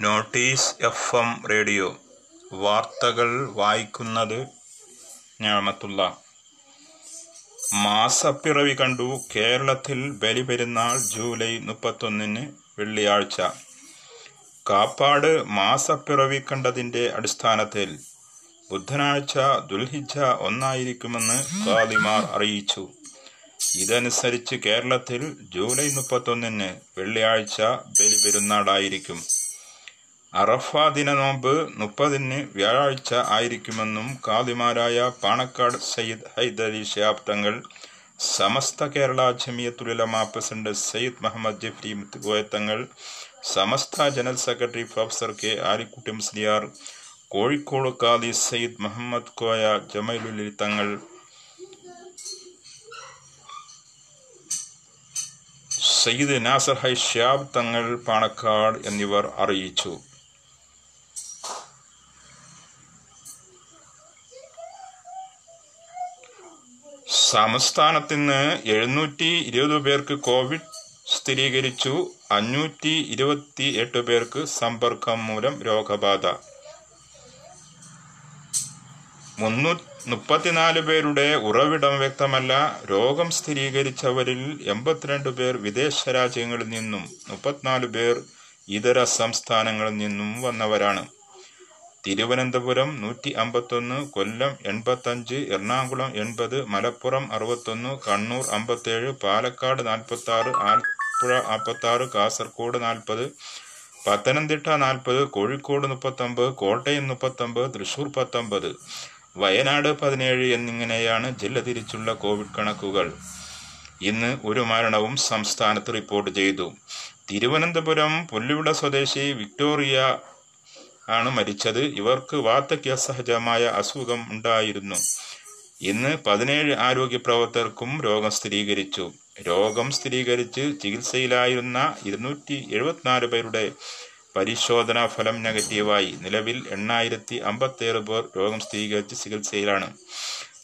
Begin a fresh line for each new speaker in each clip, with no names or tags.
Notice F M radio. വാർത്തകൾ വായിക്കുന്നത് ഞാമത്തുള്ള. മാസപ്പിറവി കണ്ടു കേരളത്തിൽ ബലിപെരുന്നാൾ ജൂലൈ മുപ്പത്തൊന്നിന് വെള്ളിയാഴ്ച. കാപ്പാട് മാസപ്പിറവി കണ്ടതിന്റെ അടിസ്ഥാനത്തിൽ ബുധനാഴ്ച ദുൽഹിജ ഒന്നായിരിക്കുമെന്ന് ഖാദിമാർ അറിയിച്ചു. ഇതനുസരിച്ച് കേരളത്തിൽ ജൂലൈ മുപ്പത്തൊന്നിന് വെള്ളിയാഴ്ച ബലിപെരുന്നാളായിരിക്കും. അറഫ ദിന നോമ്പ് മുപ്പതിന് വ്യാഴാഴ്ച ആയിരിക്കുമെന്നും കാദിമാരായ Panakkad Sayyid Haidari Shihab Thangal Samastha Kerala Jamiyathululama president Sayyid Muhammad Jifri Muthukoyathangal Samastha general secretary professor K Alikutty Musliyar Kozhikode Khadi Sayyid Muhammad Koya ജമൈലുലി Thangal Sayyid Nasar high ഷ്യാബ് തങ്ങൾ പാണക്കാട് എന്നിവർ അറിയിച്ചു. സംസ്ഥാനത്തിന് എഴുന്നൂറ്റി ഇരുപത് പേർക്ക് കോവിഡ് സ്ഥിരീകരിച്ചു. അഞ്ഞൂറ്റി ഇരുപത്തി എട്ട് പേർക്ക് സമ്പർക്കം മൂലം രോഗബാധ. മുന്നൂ മുപ്പത്തിനാല് പേരുടെ ഉറവിടം വ്യക്തമല്ല. രോഗം സ്ഥിരീകരിച്ചവരിൽ എൺപത്തിരണ്ട് പേർ വിദേശ രാജ്യങ്ങളിൽ നിന്നും മുപ്പത്തിനാല് പേർ ഇതര സംസ്ഥാനങ്ങളിൽ നിന്നും വന്നവരാണ്. തിരുവനന്തപുരം നൂറ്റി അമ്പത്തൊന്ന് കൊല്ലം എൺപത്തഞ്ച് എറണാകുളം എൺപത് മലപ്പുറം അറുപത്തൊന്ന് കണ്ണൂർ അമ്പത്തേഴ് പാലക്കാട് നാൽപ്പത്തി ആറ് ആലപ്പുഴ നാൽപ്പത്താറ് കാസർഗോഡ് നാൽപ്പത് പത്തനംതിട്ട നാൽപ്പത് കോഴിക്കോട് മുപ്പത്തൊമ്പത് കോട്ടയം മുപ്പത്തൊമ്പത് തൃശൂർ പത്തൊമ്പത്. വയനാട് പതിനേഴ് എന്നിങ്ങനെയാണ് ജില്ല തിരിച്ചുള്ള കോവിഡ് കണക്കുകൾ. ഇന്ന് ഒരു മരണവും സംസ്ഥാനത്ത് റിപ്പോർട്ട് ചെയ്തു. തിരുവനന്തപുരം പുല്ലുവിള സ്വദേശി വിക്ടോറിയ ആണ് മരിച്ചത്. ഇവർക്ക് വാർദ്ധക്യ സഹജമായ അസുഖം ഉണ്ടായിരുന്നു. ഇന്ന് പതിനേഴ് ആരോഗ്യ പ്രവർത്തകർക്കും രോഗം സ്ഥിരീകരിച്ചു. രോഗം സ്ഥിരീകരിച്ച് ചികിത്സയിലായിരുന്ന ഇരുന്നൂറ്റി എഴുപത്തിനാല് പേരുടെ പരിശോധനാ ഫലം നെഗറ്റീവായി. നിലവിൽ എണ്ണായിരത്തി അമ്പത്തേഴ് പേർ രോഗം സ്ഥിരീകരിച്ച് ചികിത്സയിലാണ്.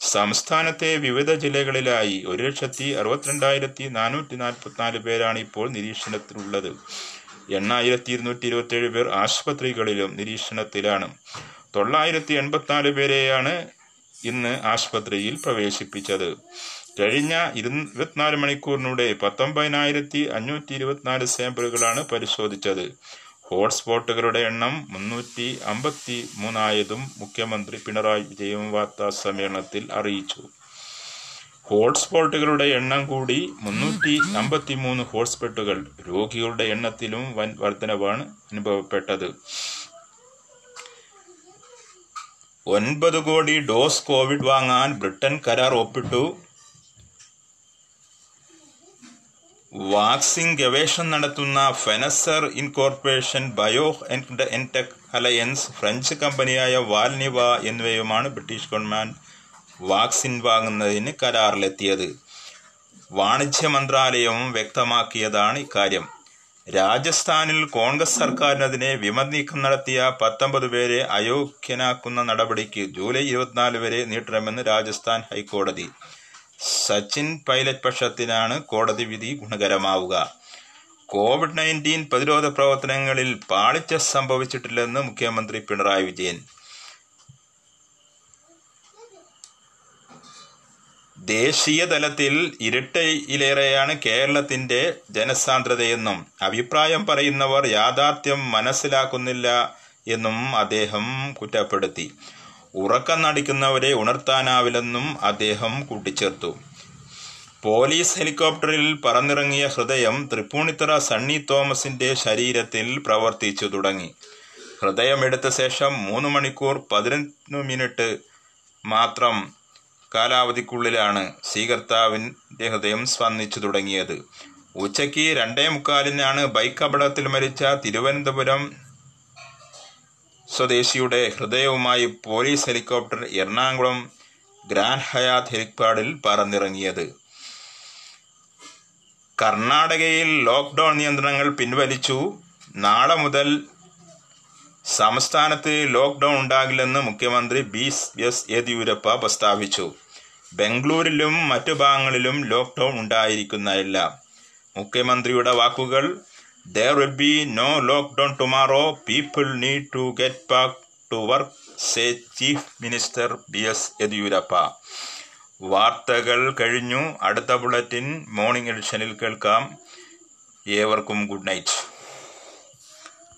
സംസ്ഥാനത്തെ വിവിധ ജില്ലകളിലായി ഒരു ലക്ഷത്തി അറുപത്തിരണ്ടായിരത്തി നാനൂറ്റി നാൽപ്പത്തിനാല് പേരാണ് ഇപ്പോൾ നിരീക്ഷണത്തിലുള്ളത്. എണ്ണായിരത്തി ഇരുന്നൂറ്റി ഇരുപത്തിയേഴ് പേർ ആശുപത്രികളിലും നിരീക്ഷണത്തിലാണ്. തൊള്ളായിരത്തി എൺപത്തിനാല് പേരെയാണ് ഇന്ന് ആശുപത്രിയിൽ പ്രവേശിപ്പിച്ചത്. കഴിഞ്ഞ ഇരുപത്തിനാല് മണിക്കൂറിനൂടെ പത്തൊമ്പതിനായിരത്തി അഞ്ഞൂറ്റി ഇരുപത്തിനാല് സാമ്പിളുകളാണ് പരിശോധിച്ചത്. ഹോട്ട്സ്പോട്ടുകളുടെ എണ്ണം മുന്നൂറ്റി അമ്പത്തി മൂന്നായതും മുഖ്യമന്ത്രി പിണറായി വിജയൻ വാർത്താ സമ്മേളനത്തിൽ അറിയിച്ചു. ഹോട്ട്സ്പോട്ടുകളുടെ എണ്ണം കൂടി മുന്നൂറ്റി അമ്പത്തി മൂന്ന് ഹോട്ട്സ്പോട്ടുകൾ രോഗികളുടെ എണ്ണത്തിലും വൻ വർധനവാണ് അനുഭവപ്പെട്ടത്. ഒൻപത് കോടി ഡോസ് കോവിഡ് വാങ്ങാൻ ബ്രിട്ടൻ കരാർ ഒപ്പിട്ടു. വാക്സിൻ ഗവേഷണം നടത്തുന്ന Pfizer incorporation BioNTech alliance French കമ്പനിയായ വാൽനിവ എന്നിവയുമാണ് ബ്രിട്ടീഷ് ഗവൺമെന്റ് വാക്സിൻ വാങ്ങുന്നതിന് കരാറിലെത്തിയത്. വാണിജ്യ മന്ത്രാലയം വ്യക്തമാക്കിയതാണ് ഇക്കാര്യം. രാജസ്ഥാനിൽ കോൺഗ്രസ് സർക്കാരിനെതിരെ വിമർനീക്കം നടത്തിയ പത്തൊമ്പത് പേരെ അയോഗ്യനാക്കുന്ന നടപടിക്ക് ജൂലൈ ഇരുപത്തിനാല് വരെ നീട്ടണമെന്ന് രാജസ്ഥാൻ ഹൈക്കോടതി. സച്ചിൻ പൈലറ്റ് പക്ഷത്തിനാണ് കോടതി വിധി ഗുണകരമാവുക. കോവിഡ് നയന്റീൻ പ്രതിരോധ പ്രവർത്തനങ്ങളിൽ പാളിച്ച സംഭവിച്ചിട്ടില്ലെന്ന് മുഖ്യമന്ത്രി പിണറായി വിജയൻ. ദേശീയ തലത്തിൽ ഇരട്ടയിലേറെയാണ് കേരളത്തിന്റെ ജനസാന്ദ്രതയെന്നും അഭിപ്രായം പറയുന്നവർ യാഥാർത്ഥ്യം മനസ്സിലാക്കുന്നില്ല എന്നും അദ്ദേഹം കുറ്റപ്പെടുത്തി. ഉറക്കം നടിക്കുന്നവരെ ഉണർത്താനാവില്ലെന്നും അദ്ദേഹം കൂട്ടിച്ചേർത്തു. പോലീസ് ഹെലികോപ്റ്ററിൽ പറന്നിറങ്ങിയ ഹൃദയം തൃപ്പൂണിത്തറ സണ്ണി തോമസിന്റെ ശരീരത്തിൽ പ്രവർത്തിച്ചു തുടങ്ങി. ഹൃദയമെടുത്ത ശേഷം മൂന്ന് മണിക്കൂർ പതിനൊന്ന് മിനിറ്റ് മാത്രം കാലാവധിക്കുള്ളിലാണ് സ്വീകർത്താവിന്റെ ഹൃദയം സ്പന്ദിച്ചു തുടങ്ങിയത്. ഉച്ചയ്ക്ക് രണ്ടേ മുക്കാലിനാണ് ബൈക്ക് അപകടത്തിൽ മരിച്ച തിരുവനന്തപുരം സ്വദേശിയുടെ ഹൃദയവുമായി police helicopter Ernakulam Grand Hyatt ഹെലിപ്പാഡിൽ പറന്നിറങ്ങിയത്. കർണാടകയിൽ ലോക്ക്ഡൌൺ നിയന്ത്രണങ്ങൾ പിൻവലിച്ചു. നാളെ മുതൽ സംസ്ഥാനത്ത് ലോക്ക്ഡൗൺ ഉണ്ടാകില്ലെന്ന് മുഖ്യമന്ത്രി ബി എസ് യെദ്യൂരപ്പ പ്രസ്താവിച്ചു. ബംഗളൂരിലും മറ്റു ഭാഗങ്ങളിലും ലോക്ക്ഡൗൺ ഉണ്ടായിരിക്കുന്നതല്ല. മുഖ്യമന്ത്രിയുടെ വാക്കുകൾ there will be no lockdown tomorrow people need to get back to work say chief minister B S Yediyurappa. വാർത്തകൾ കഴിഞ്ഞു. അടുത്ത ബുള്ളറ്റിൻ മോർണിംഗ് എഡിഷനിൽ കേൾക്കാം. ഏവർക്കും ഗുഡ് നൈറ്റ്